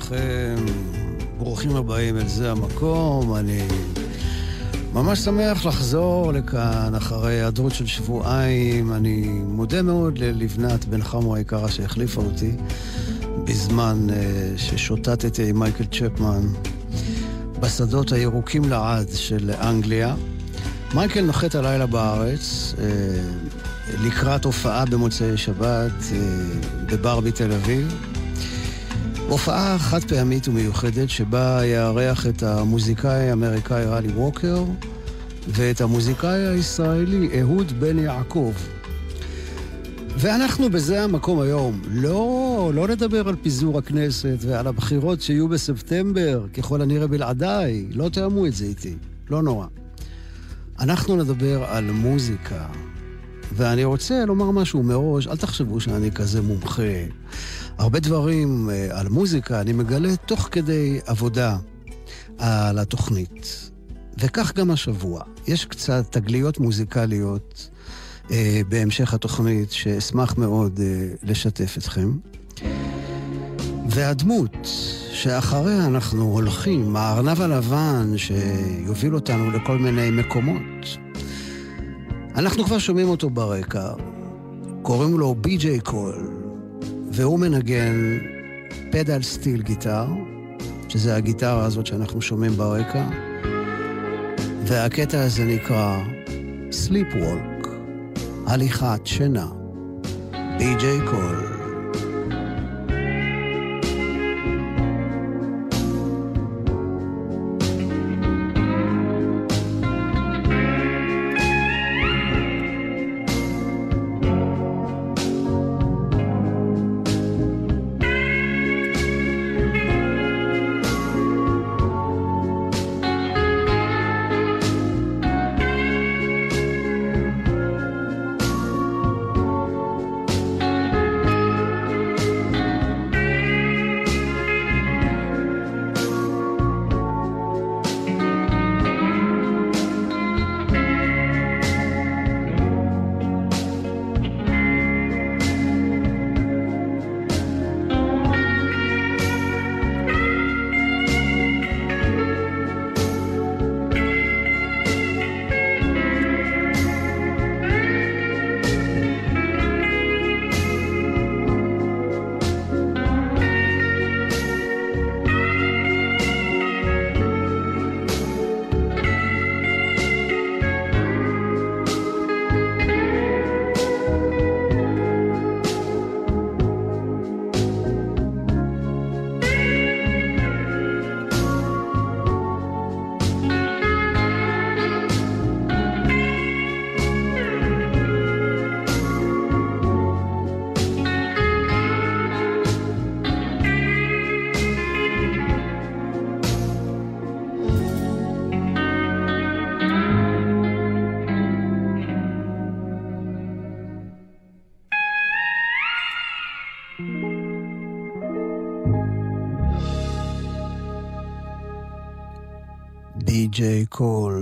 עליכם, ברוכים הבאים אל זה המקום. אני ממש שמח לחזור לכאן אחרי היעדרות של שבועיים. אני מודה מאוד ללבנת בן חמו היקרה שהחליפה אותי בזמן uh, ששוטטתי עם מייקל צ'פמן בשדות הירוקים לעד של אנגליה. מייקל נוחת הלילה בארץ, uh, לקראת הופעה במוצאי שבת אה, בבר בתל אביב. הופעה חד פעמית ומיוחדת שבה יארח את המוזיקאי האמריקאי רלי ווקר ואת המוזיקאי הישראלי אהוד בן יעקב. ואנחנו בזה המקום היום. לא, לא נדבר על פיזור הכנסת ועל הבחירות שיהיו בספטמבר, ככל הנראה בלעדיי. לא תאמו את זה איתי, לא נורא. אנחנו נדבר על מוזיקה, ואני רוצה לומר משהו מראש, אל תחשבו שאני כזה מומחה. הרבה דברים אה, על מוזיקה אני מגלה תוך כדי עבודה על התוכנית. וכך גם השבוע. יש קצת תגליות מוזיקליות אה, בהמשך התוכנית שאשמח מאוד אה, לשתף אתכם. והדמות שאחריה אנחנו הולכים, הארנב הלבן שיוביל אותנו לכל מיני מקומות. אנחנו כבר שומעים אותו ברקע, קוראים לו בי.ג'יי קול, והוא מנגן pedal steel guitar, שזה הגיטרה הזאת שאנחנו שומעים ברקע, והקטע הזה נקרא Sleep Walk, הליכת שינה, בי.ג'יי קול.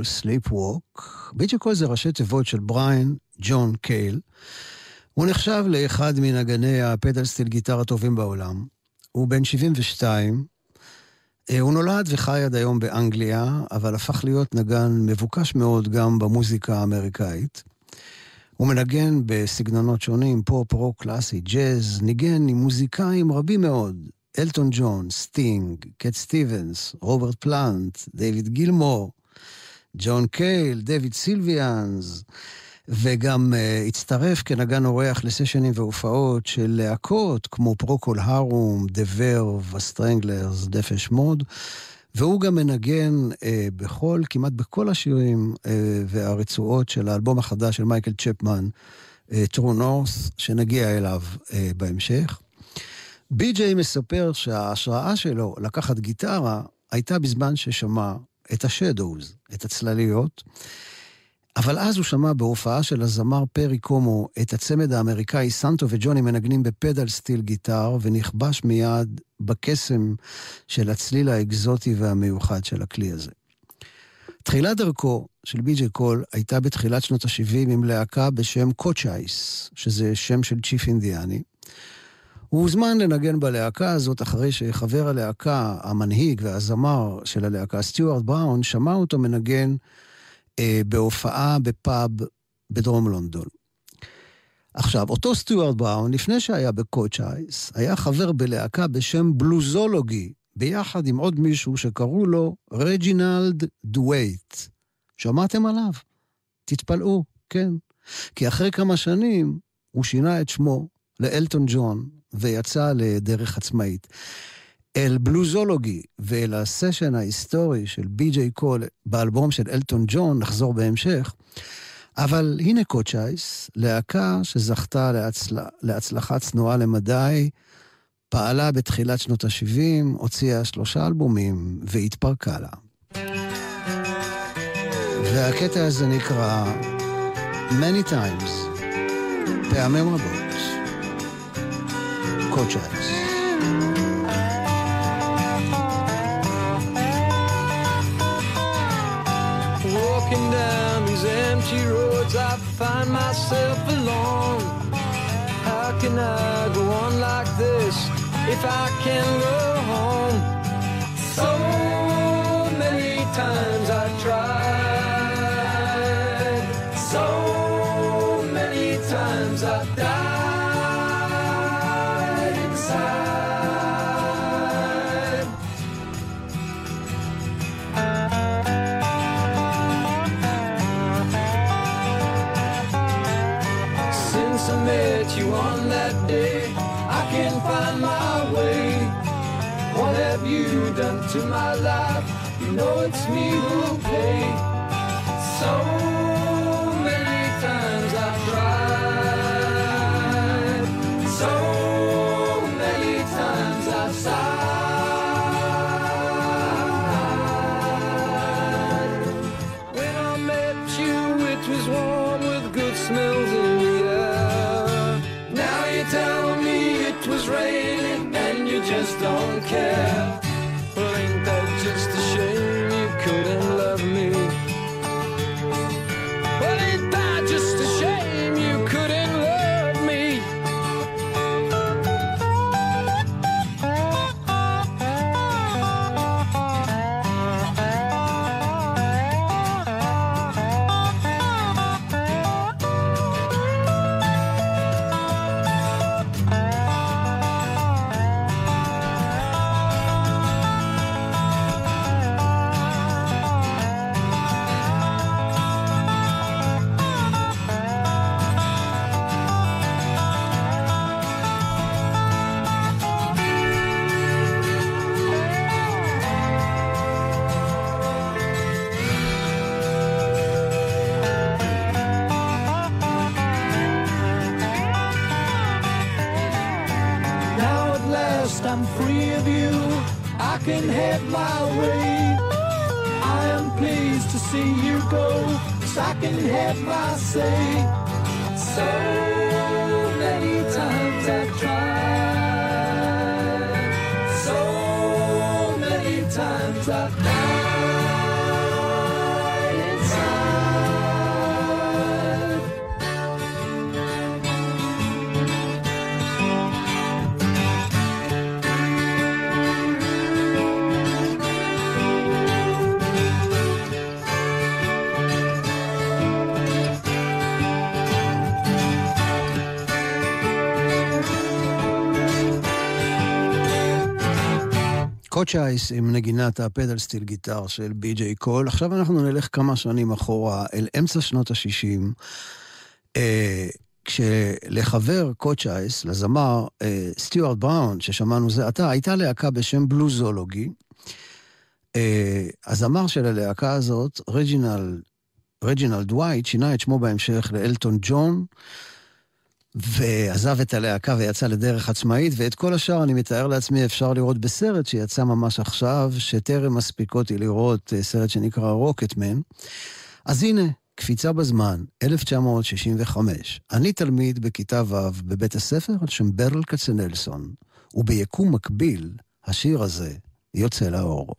Sleep Walk. בי.ג'יי קול זה ראשי תיבות של בריין ג'ון קול. הוא נחשב לאחד מנגני ה pedal steel guitar הטובים בעולם. הוא בן 72. אה, הוא נולד וחי עד היום באנגליה, אבל הפך להיות נגן מבוקש מאוד גם במוזיקה האמריקאית. הוא מנגן בסגנונות שונים, פופ, רוק, קלאסי, ג'אז, ניגן עם מוזיקאים רבים מאוד, אלטון ג'ון, סטינג, קט סטיבנס, רוברט פלנט, דיוויד גילמור, ג'ון קייל, דיוויד סילביאנס, וגם uh, הצטרף כנגן אורח לסשנים והופעות של להקות כמו פרוקול הרום, דה ורב, הסטרנגלרס, דפש מוד, והוא גם מנגן uh, בכל, כמעט בכל השירים uh, והרצועות של האלבום החדש של מייקל צ'פמן, uh, North, שנגיע אליו uh, בהמשך. בי.ג'יי מספר שההשראה שלו לקחת גיטרה הייתה בזמן ששמע את השדוז, את הצלליות, אבל אז הוא שמע בהופעה של הזמר פרי קומו את הצמד האמריקאי סנטו וג'וני מנגנים ב pedal steel guitar, ונכבש מיד בקסם של הצליל האקזוטי והמיוחד של הכלי הזה. תחילת דרכו של בי.ג'יי קול הייתה בתחילת שנות ה-70 עם להקה בשם קוצ'ייס, שזה שם של צ'יף אינדיאני. הוא הוזמן לנגן בלהקה הזאת אחרי שחבר הלהקה, המנהיג והזמר של הלהקה, סטיוארט בראון, שמע אותו מנגן אה, בהופעה בפאב בדרום לונדון. עכשיו, אותו סטיוארט בראון, לפני שהיה בקוצ'ייס, היה חבר בלהקה בשם בלוזולוגי, ביחד עם עוד מישהו שקראו לו רג'ינלד דווייט. שמעתם עליו? תתפלאו, כן. כי אחרי כמה שנים הוא שינה את שמו לאלטון ג'ון ויצא לדרך עצמאית. אל בלוזולוגי ואל הסשן ההיסטורי של בי.ג'יי קול באלבום של אלטון ג'ון, נחזור בהמשך. אבל הנה קוצ'ייס, להקה שזכתה להצל... להצלחה צנועה למדי, פעלה בתחילת שנות ה-70, הוציאה שלושה אלבומים והתפרקה לה. והקטע הזה נקרא Many Times, פעמים רבות, Kochaks. Walking down these empty roads, I find myself alone. How can I go on like this if I can go home? So many times I tried. Met you on that day, I can't find my way. What have you done to my life? You know it's me who'll pay. So It's קוצ'ייס עם נגינת ה pedal steel guitar של בי.ג'יי קול. עכשיו אנחנו נלך כמה שנים אחורה, אל אמצע שנות ה-60, אה, כשלחבר קוצ'ייס, לזמר אה, סטיוארט בראון, ששמענו זה עתה, הייתה להקה בשם בלוזולוגי. אה, הזמר של הלהקה הזאת, רג'ינל, רג'ינל דווייט, שינה את שמו בהמשך לאלטון ג'ון, ועזב את הלהקה ויצא לדרך עצמאית, ואת כל השאר אני מתאר לעצמי אפשר לראות בסרט שיצא ממש עכשיו, שטרם הספקתי לראות אה, סרט שנקרא רוקטמן. אז הנה, קפיצה בזמן, 1965. אני תלמיד בכיתה ו' בבית הספר על שם ברל כצנלסון, וביקום מקביל, השיר הזה יוצא לאור.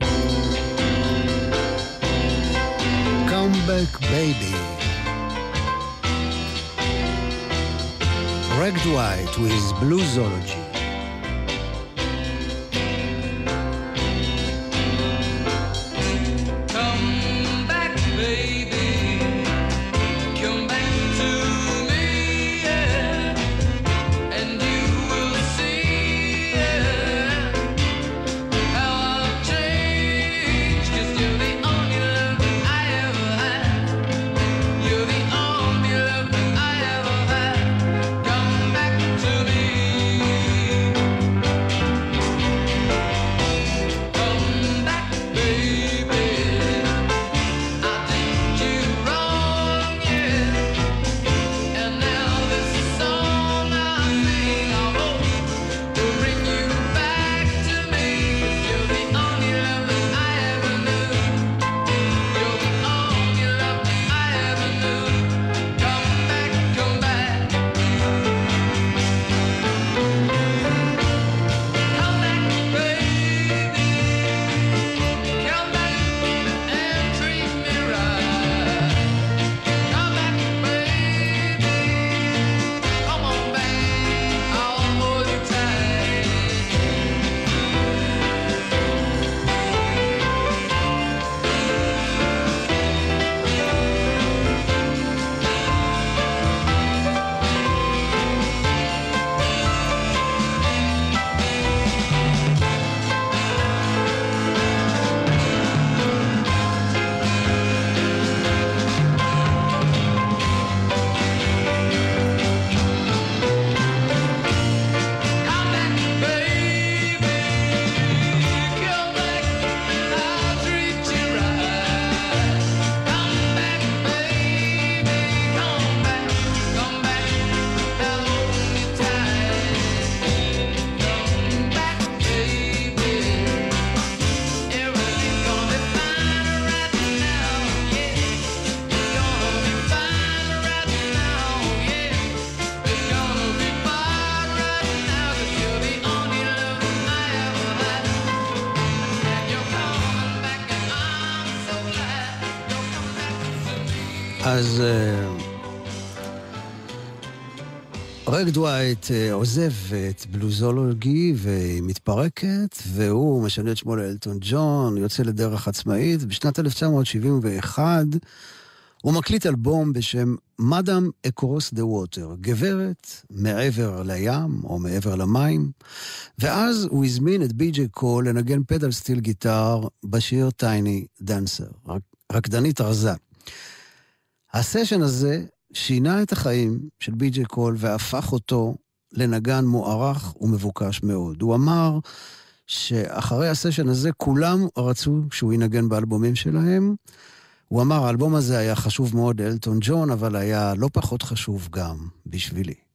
Come back baby. Greg Dwight with Bluesology. רג דווייט עוזב את בלוזולוגי והיא מתפרקת, והוא משנה את שמו לאלטון ג'ון, יוצא לדרך עצמאית. בשנת 1971 הוא מקליט אלבום בשם Madam Across the Water, גברת מעבר לים או מעבר למים, ואז הוא הזמין את בי.ג'יי קול לנגן pedal steel guitar בשיר Tiny Dancer, רקדנית רזה. הסשן הזה שינה את החיים של בי.ג'יי קול והפך אותו לנגן מוערך ומבוקש מאוד. הוא אמר שאחרי הסשן הזה כולם רצו שהוא ינגן באלבומים שלהם. הוא אמר, האלבום הזה היה חשוב מאוד לאלטון ג'ון, אבל היה לא פחות חשוב גם בשבילי.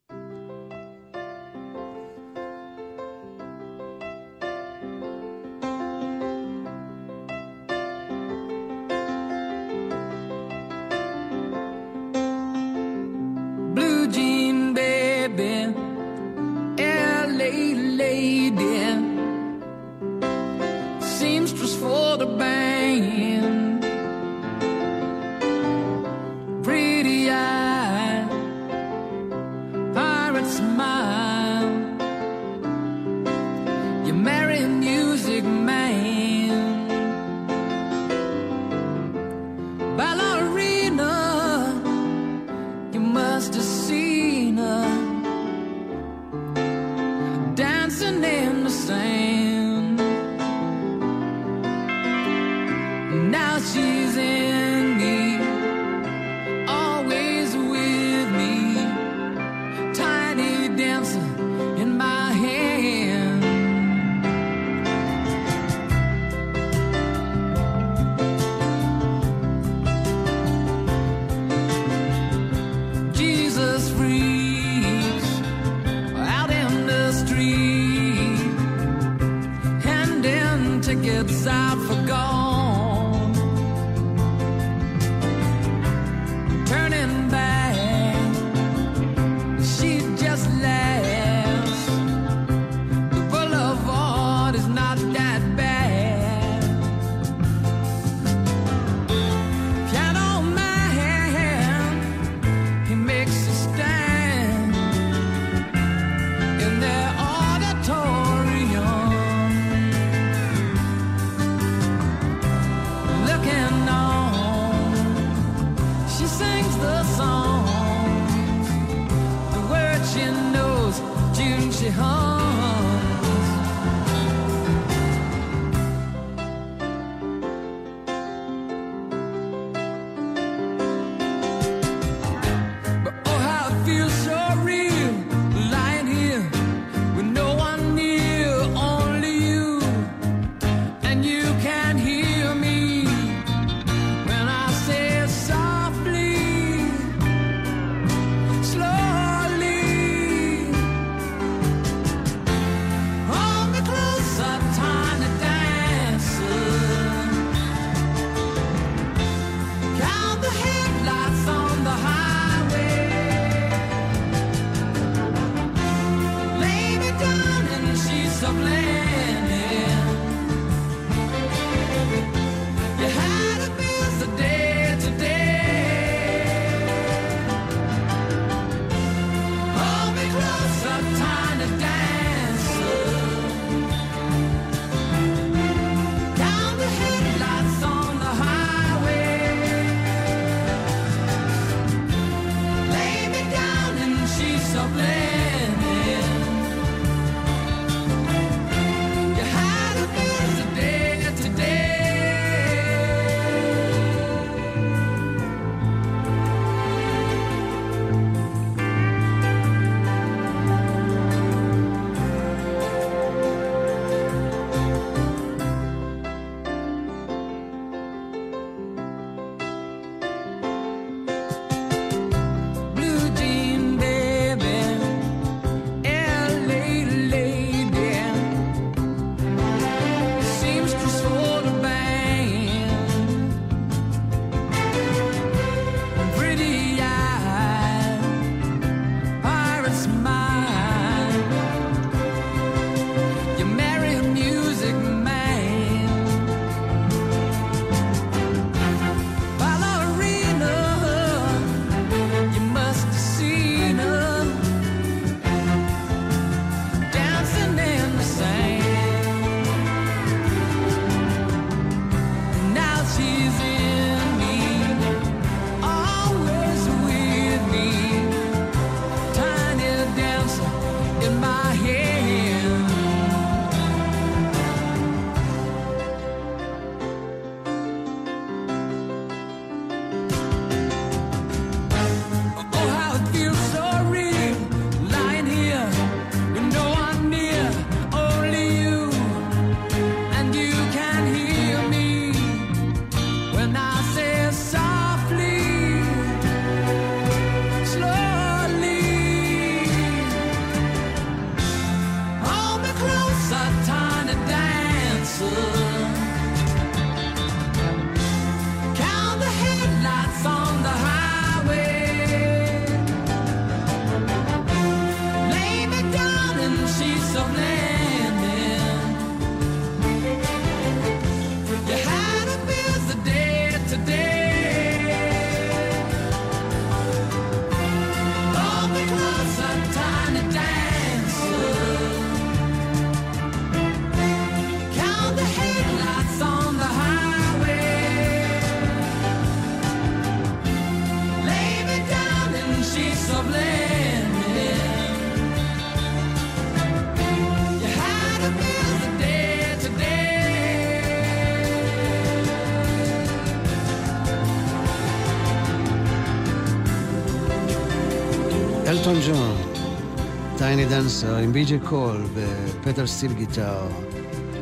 Tiny Dancer עם בי.ג'י קול ו pedal steel guitar.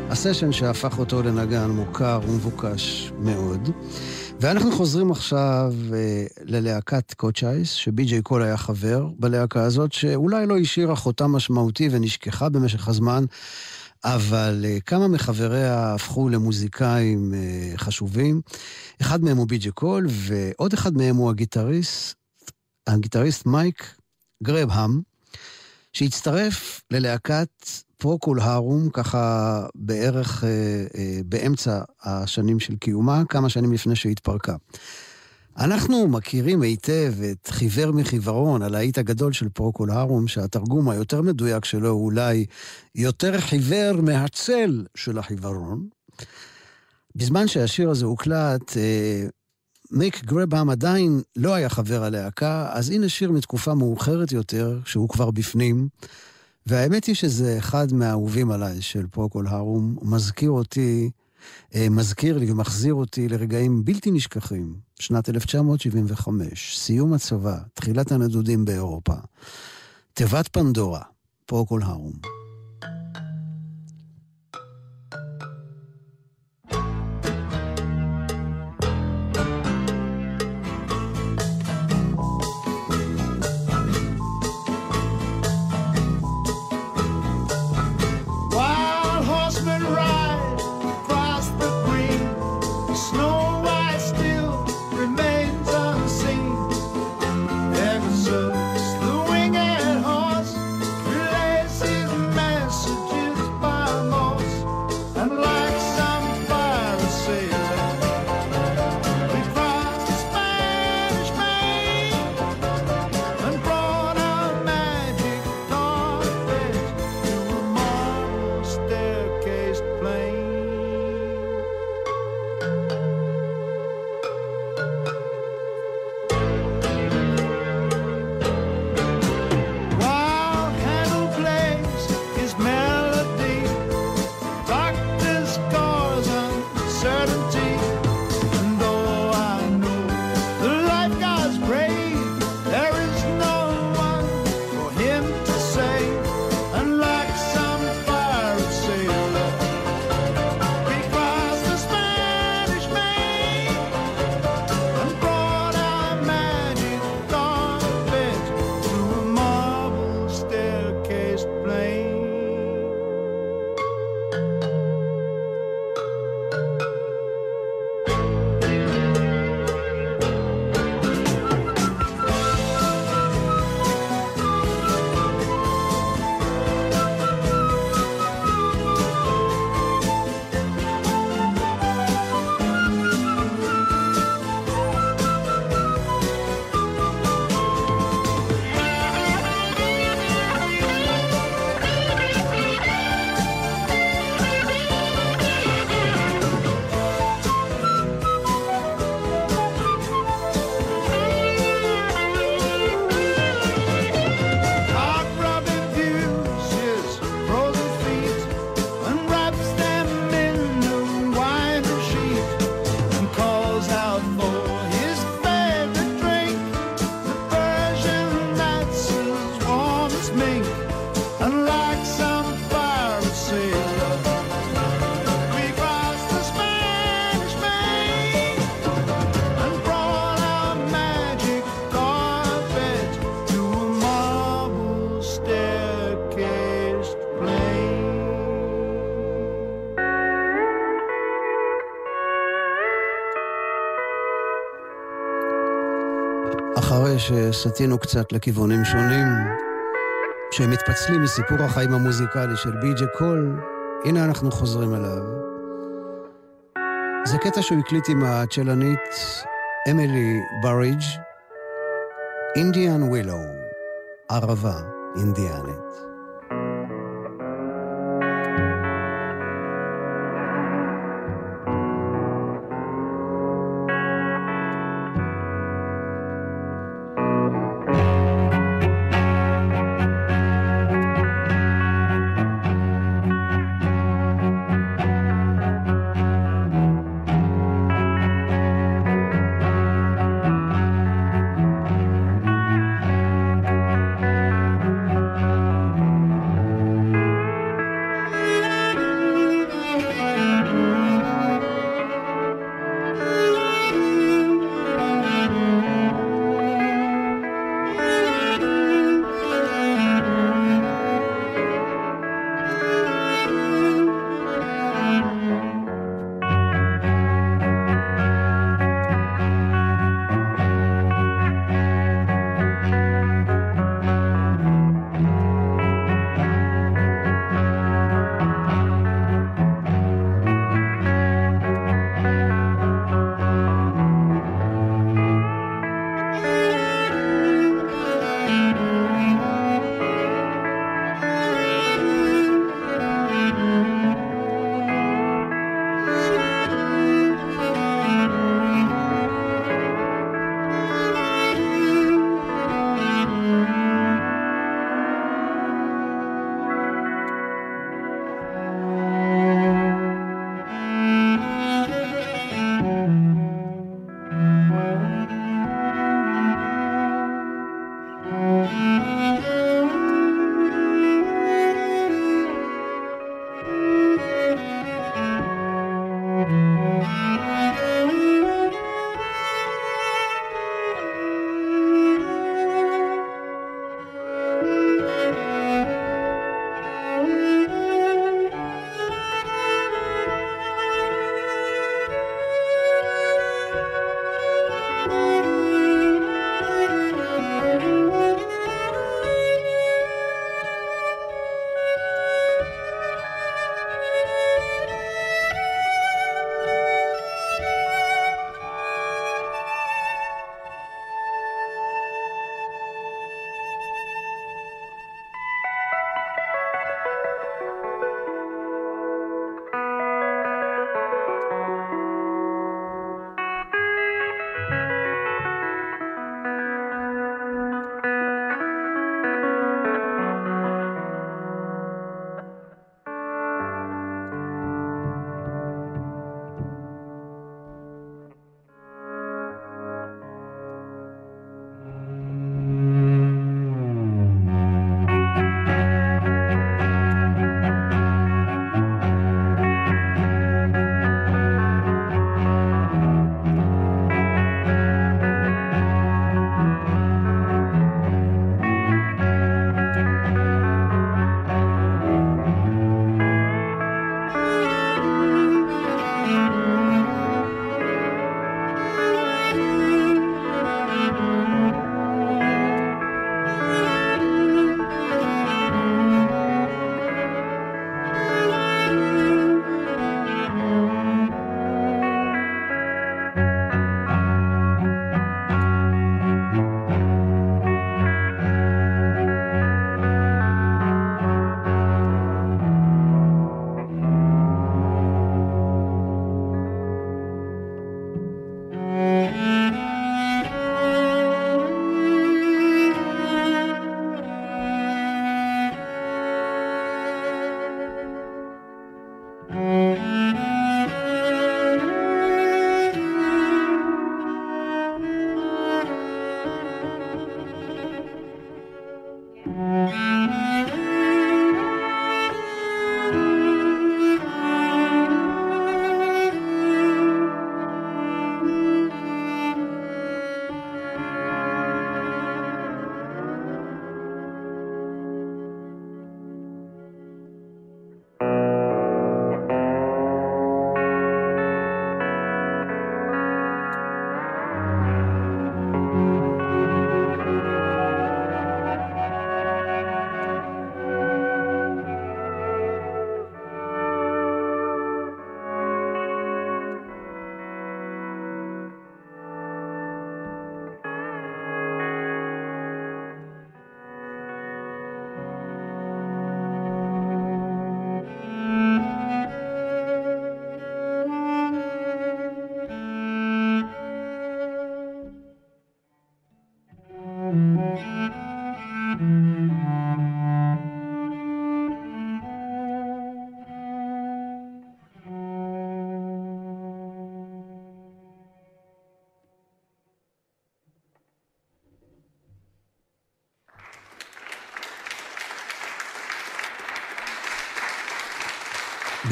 הסשן שהפך אותו לנגן מוכר ומבוקש מאוד. ואנחנו חוזרים עכשיו אה, ללהקת קוצ'ייס, שבי.ג'יי קול היה חבר בלהקה הזאת, שאולי לא השאירה חותם משמעותי ונשכחה במשך הזמן, אבל אה, כמה מחבריה הפכו למוזיקאים אה, חשובים. אחד מהם הוא בי.ג'יי קול, ועוד אחד מהם הוא הגיטריסט, הגיטריסט מייק גרבהם. שהצטרף ללהקת פרוקול הרום, ככה בערך uh, uh, באמצע השנים של קיומה, כמה שנים לפני שהתפרקה. אנחנו מכירים היטב את חיוור מחיוורון, הלהיט הגדול של פרוקול הרום, שהתרגום היותר מדויק שלו הוא אולי יותר חיוור מהצל של החיוורון. בזמן שהשיר הזה הוקלט, אה, מיק גרבהם עדיין לא היה חבר הלהקה, אז הנה שיר מתקופה מאוחרת יותר, שהוא כבר בפנים. והאמת היא שזה אחד מהאהובים עליי של פרוקול הרום, הוא מזכיר אותי אה, מזכיר לי ומחזיר אותי לרגעים בלתי נשכחים. שנת 1975, סיום הצבא, תחילת הנדודים באירופה. תיבת פנדורה, פרוקול הרום. שסטינו קצת לכיוונים שונים, שמתפצלים מסיפור החיים המוזיקלי של בי.ג'י קול, הנה אנחנו חוזרים אליו. זה קטע שהוא הקליט עם הצ'לנית אמילי בריג', אינדיאן ווילו, ערבה אינדיאנית.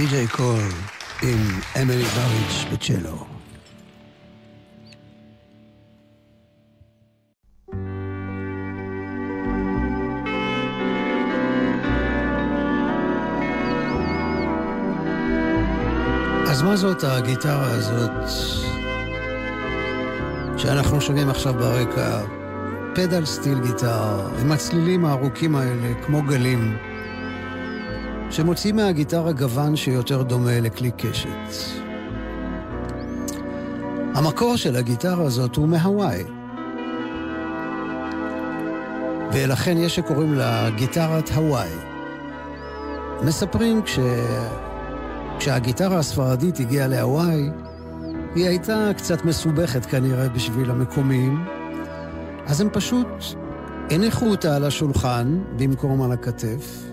בי.ג'יי קול עם אמילי בריץ' בצ'לו. אז מה זאת הגיטרה הזאת שאנחנו שומעים עכשיו ברקע? פדל סטיל גיטר, עם הצלילים הארוכים האלה, כמו גלים. שמוציא מהגיטרה גוון שיותר דומה לכלי קשת. המקור של הגיטרה הזאת הוא מהוואי. ולכן יש שקוראים לה גיטרת הוואי. מספרים כש... כשהגיטרה הספרדית הגיעה להוואי, היא הייתה קצת מסובכת כנראה בשביל המקומיים, אז הם פשוט הניחו אותה על השולחן במקום על הכתף,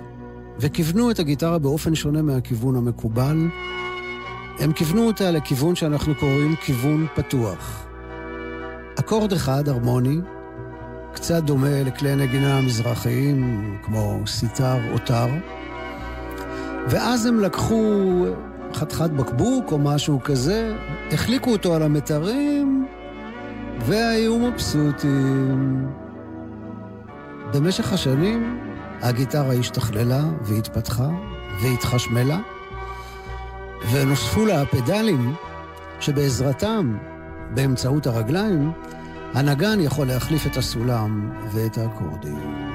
וכיוונו את הגיטרה באופן שונה מהכיוון המקובל. הם כיוונו אותה לכיוון שאנחנו קוראים כיוון פתוח. אקורד אחד, הרמוני, קצת דומה לכלי נגינה המזרחיים, כמו סיטר או טר, ואז הם לקחו חתיכת בקבוק או משהו כזה, החליקו אותו על המתרים, והיו מבסוטים. במשך השנים הגיטרה השתכללה והתפתחה והתחשמלה, ונוספו לה הפדלים שבעזרתם, באמצעות הרגליים, הנגן יכול להחליף את הסולם ואת האקורדים.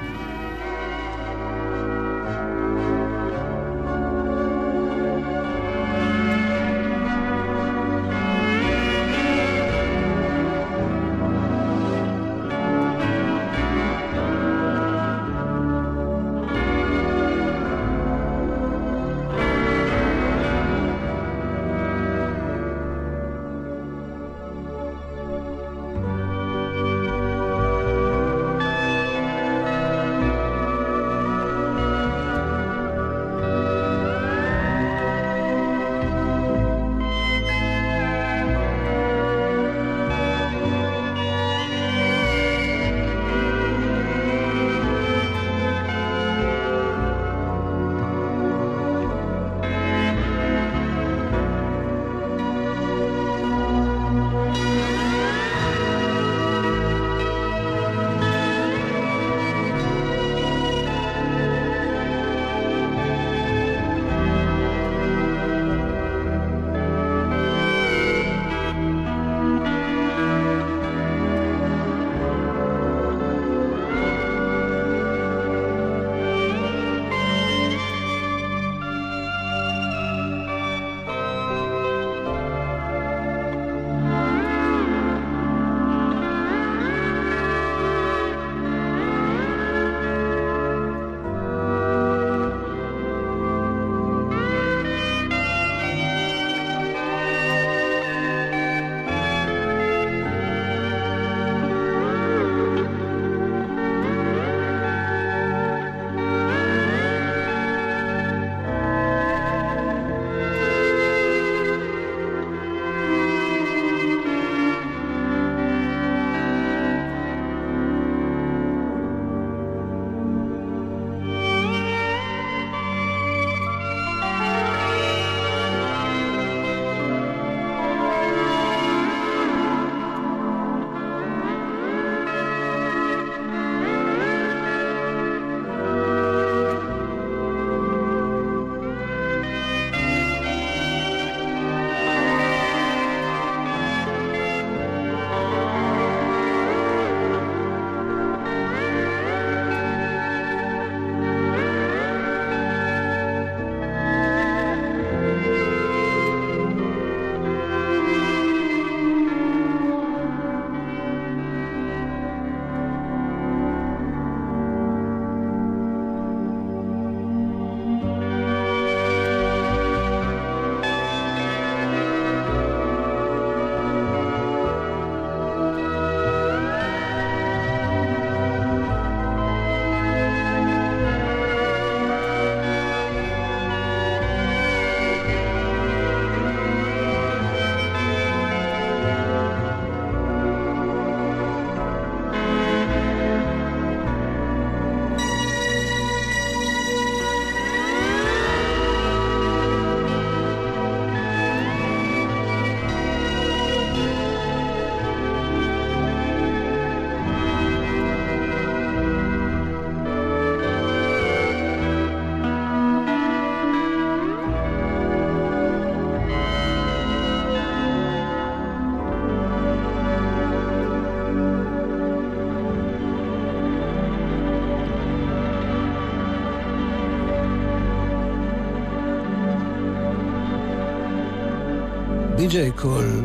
בי.ג'יי קול,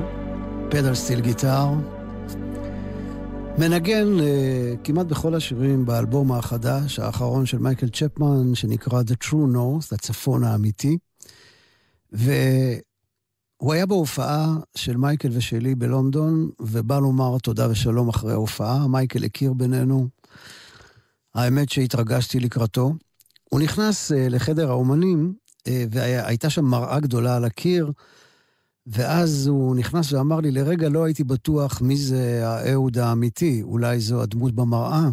pedal steel guitar, מנגן uh, כמעט בכל השירים באלבום החדש, האחרון של מייקל צ'פמן, שנקרא The True North, הצפון האמיתי. והוא היה בהופעה של מייקל ושלי בלונדון, ובא לומר תודה ושלום אחרי ההופעה. מייקל הכיר בינינו. האמת שהתרגשתי לקראתו. הוא נכנס uh, לחדר האומנים, uh, והייתה שם מראה גדולה על הקיר, ואז הוא נכנס ואמר לי, לרגע לא הייתי בטוח מי זה האהוד האמיתי, אולי זו הדמות במראה.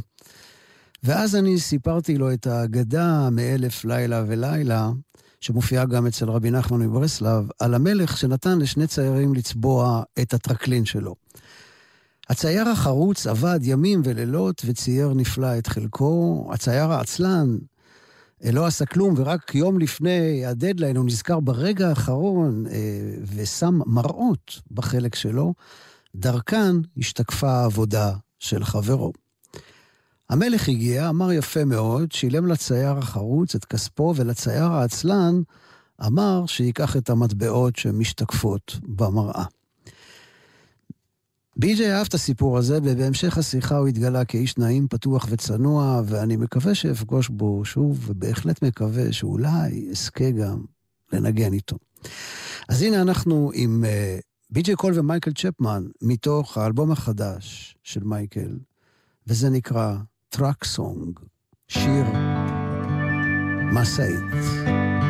ואז אני סיפרתי לו את האגדה מאלף לילה ולילה, שמופיעה גם אצל רבי נחמן מברסלב, על המלך שנתן לשני ציירים לצבוע את הטרקלין שלו. הצייר החרוץ עבד ימים ולילות וצייר נפלא את חלקו. הצייר העצלן לא עשה כלום, ורק יום לפני הדדליין הוא נזכר ברגע האחרון אה, ושם מראות בחלק שלו. דרכן השתקפה העבודה של חברו. המלך הגיע, אמר יפה מאוד, שילם לצייר החרוץ את כספו, ולצייר העצלן אמר שייקח את המטבעות שמשתקפות במראה. בי.ג'יי אהב את הסיפור הזה, ובהמשך השיחה הוא התגלה כאיש נעים, פתוח וצנוע, ואני מקווה שאפגוש בו שוב, ובהחלט מקווה שאולי אזכה גם לנגן איתו. אז הנה אנחנו עם uh, בי.ג'יי קול ומייקל צ'פמן, מתוך האלבום החדש של מייקל, וזה נקרא Truck Song, שיר משאית.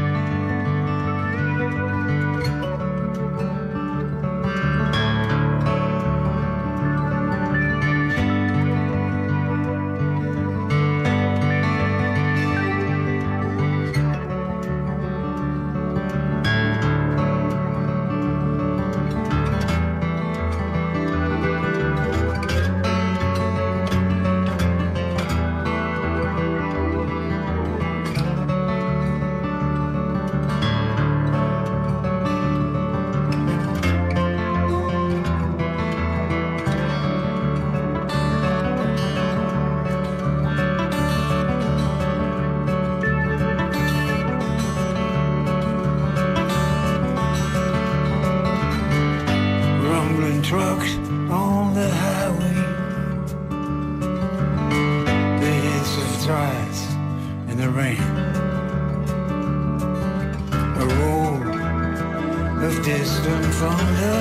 from love.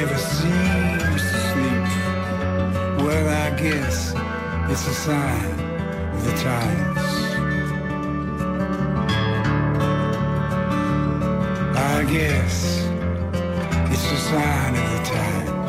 never seems to sleep. Well, I guess it's a sign of the times. I guess it's a sign of the times.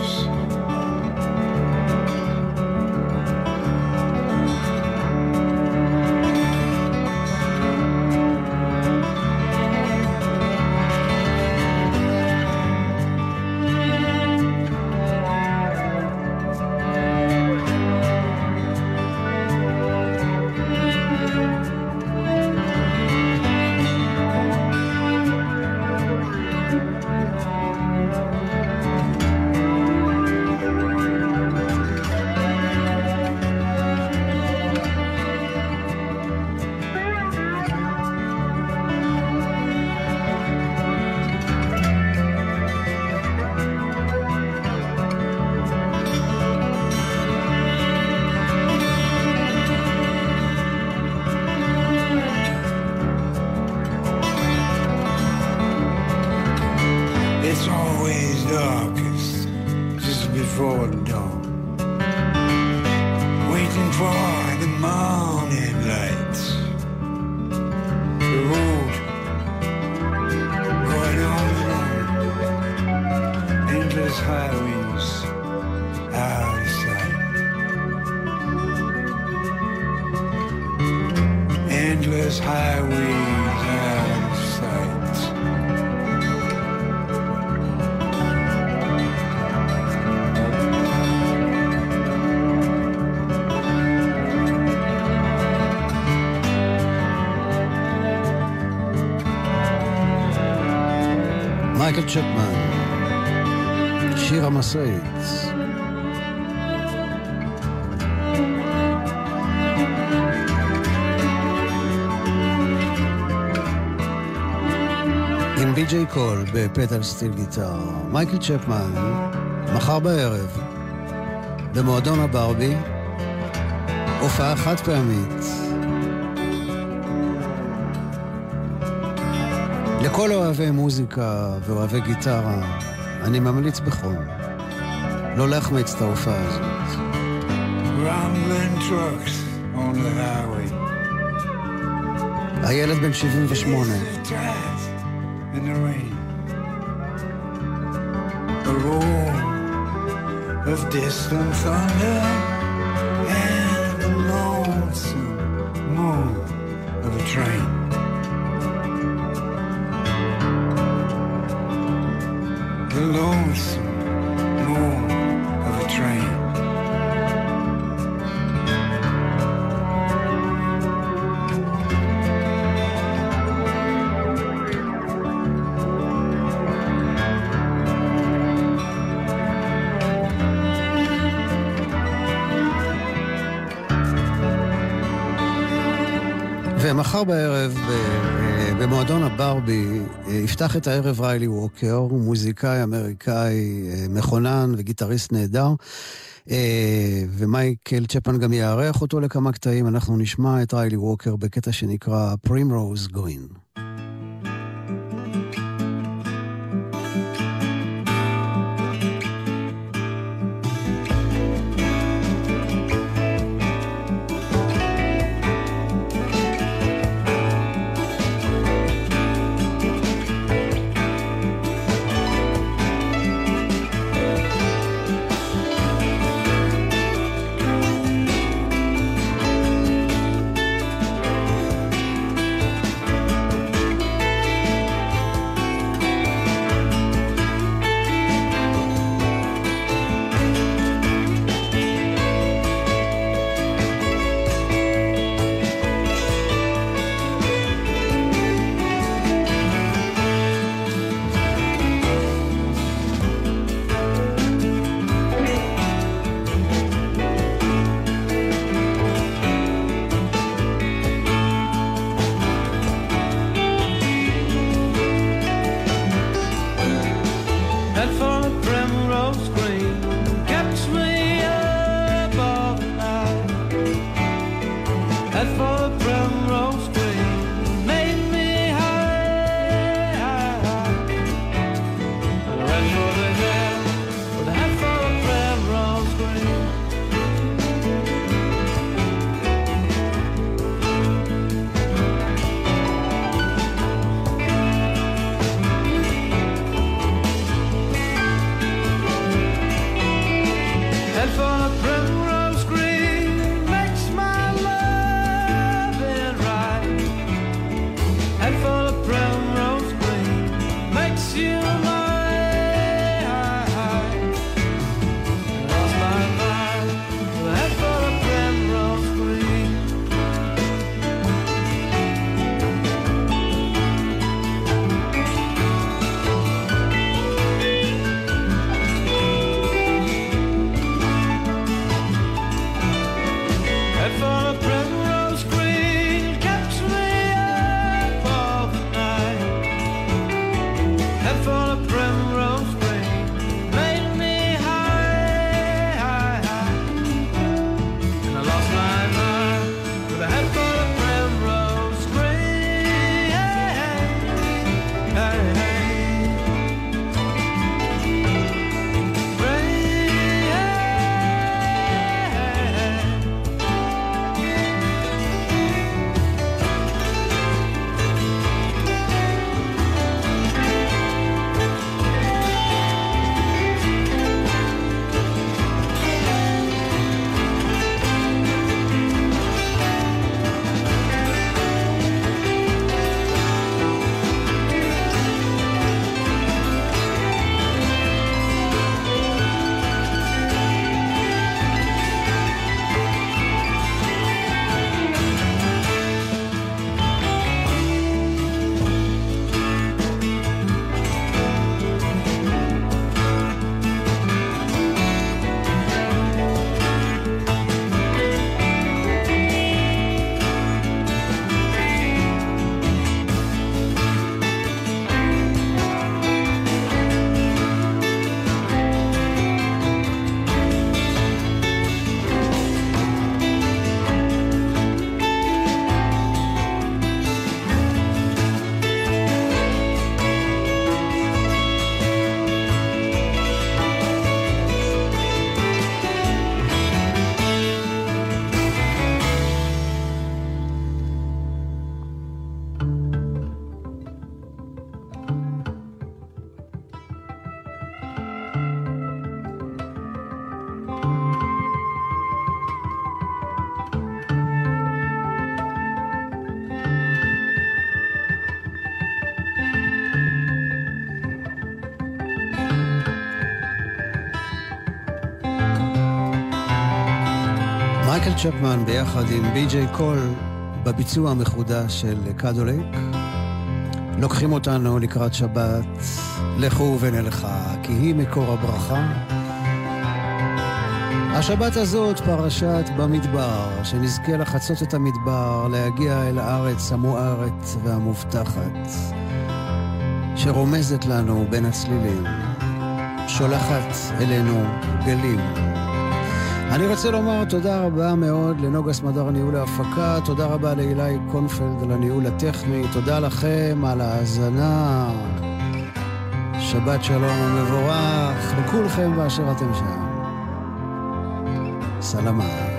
מייקל צ'פמן, שיר המשאית. עם בי.ג'יי קול ב pedal steel guitar. מייקל צ'פמן, מחר בערב, במועדון הברבי, הופעה חד פעמית. לכל אוהבי מוזיקה ואוהבי גיטרה, אני ממליץ בחום לא להחמיץ את ההופעה הזאת. הילד בן 78, The tracks in the rain. A roar of distant thunder יפתח את הערב ריילי ווקר, הוא מוזיקאי אמריקאי אה, מכונן וגיטריסט נהדר. אה, ומייקל צ'פמן גם יארח אותו לכמה קטעים, אנחנו נשמע את ריילי ווקר בקטע שנקרא Primrose Green. צ'פמן ביחד עם בי.ג'יי קול בביצוע המחודש של Caddo Lake. לוקחים אותנו לקראת שבת, לכו ונלכה, כי היא מקור הברכה. השבת הזאת פרשת במדבר, שנזכה לחצות את המדבר, להגיע אל הארץ המוארת והמובטחת, שרומזת לנו בין הצלילים, שולחת אלינו גלים. אני רוצה לומר תודה רבה מאוד לנוגה סמדר ניהול ההפקה, תודה רבה לאילי קונפלד על הניהול הטכני, תודה לכם על ההאזנה. שבת שלום ומבורך לכולכם באשר אתם שם. סלמה.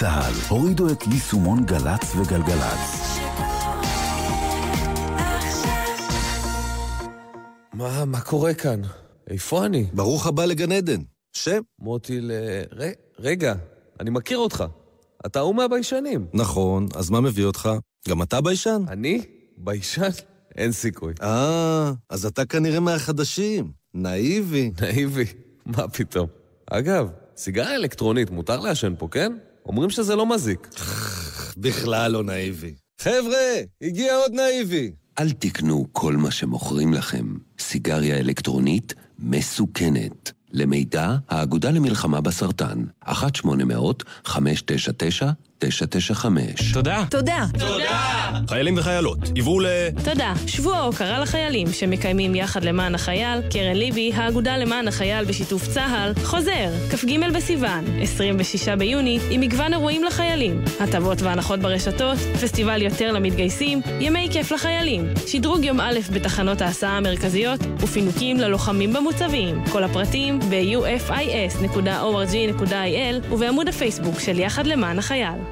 צה"ל. הורידו את יישומון גל"צ וגלגלצ. מה, מה קורה כאן? איפה אני? ברוך הבא לגן עדן. שם? מוטי ל... ר... רגע, אני מכיר אותך. אתה ההוא מהביישנים. נכון, אז מה מביא אותך? גם אתה ביישן? אני? ביישן? אין סיכוי. אה, אז אתה כנראה מהחדשים. נאיבי. נאיבי? מה פתאום? אגב, סיגריה אלקטרונית מותר לעשן פה, כן? אומרים שזה לא מזיק. בכלל לא נאיבי. חבר'ה, הגיע עוד נאיבי. אל תקנו כל מה שמוכרים לכם. סיגריה אלקטרונית מסוכנת. למידע, האגודה למלחמה בסרטן, 1-800-599-995. תודה. תודה. תודה. חיילים וחיילות, עברו ל... תודה. שבוע ההוקרה לחיילים שמקיימים יחד למען החייל, קרן ליבי, האגודה למען החייל בשיתוף צה"ל, חוזר, כ"ג בסיוון, 26 ביוני, עם מגוון אירועים לחיילים, הטבות והנחות ברשתות, פסטיבל יותר למתגייסים, ימי כיף לחיילים, שדרוג יום א' בתחנות ההסעה המרכזיות, ופינוקים ללוחמים במוצבים. כל הפרטים ב-ufis.org.il ובעמוד הפייסבוק של יחד למען החייל.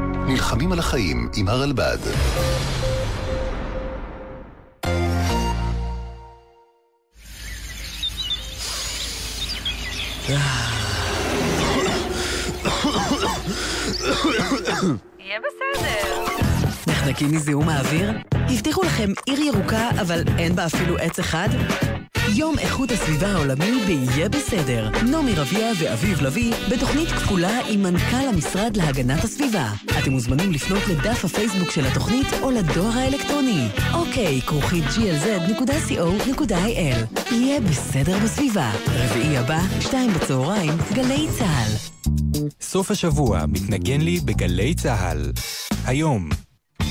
נלחמים על החיים עם הרלב"ד. יהיה בסדר. נחנקים מזיהום האוויר? הבטיחו לכם עיר ירוקה, אבל אין בה אפילו עץ אחד? יום איכות הסביבה העולמי ב"יהיה בסדר". נעמי רביע ואביב לביא בתוכנית כפולה עם מנכ"ל המשרד להגנת הסביבה. אתם מוזמנים לפנות לדף הפייסבוק של התוכנית או לדואר האלקטרוני. אוקיי, כרוכית glz.co.il. יהיה בסדר בסביבה. רביעי הבא, שתיים בצהריים, גלי צה"ל. סוף השבוע מתנגן לי בגלי צה"ל. היום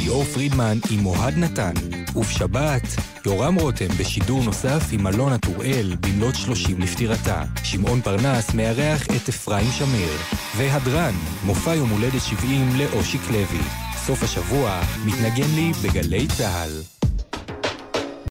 ליאור פרידמן עם אוהד נתן, ובשבת, יורם רותם בשידור נוסף עם אלונה טוראל במלאת 30 לפטירתה. שמעון פרנס מארח את אפרים שמיר. והדרן, מופע יום הולדת 70 לאושיק לוי. סוף השבוע, מתנגן לי בגלי צה"ל.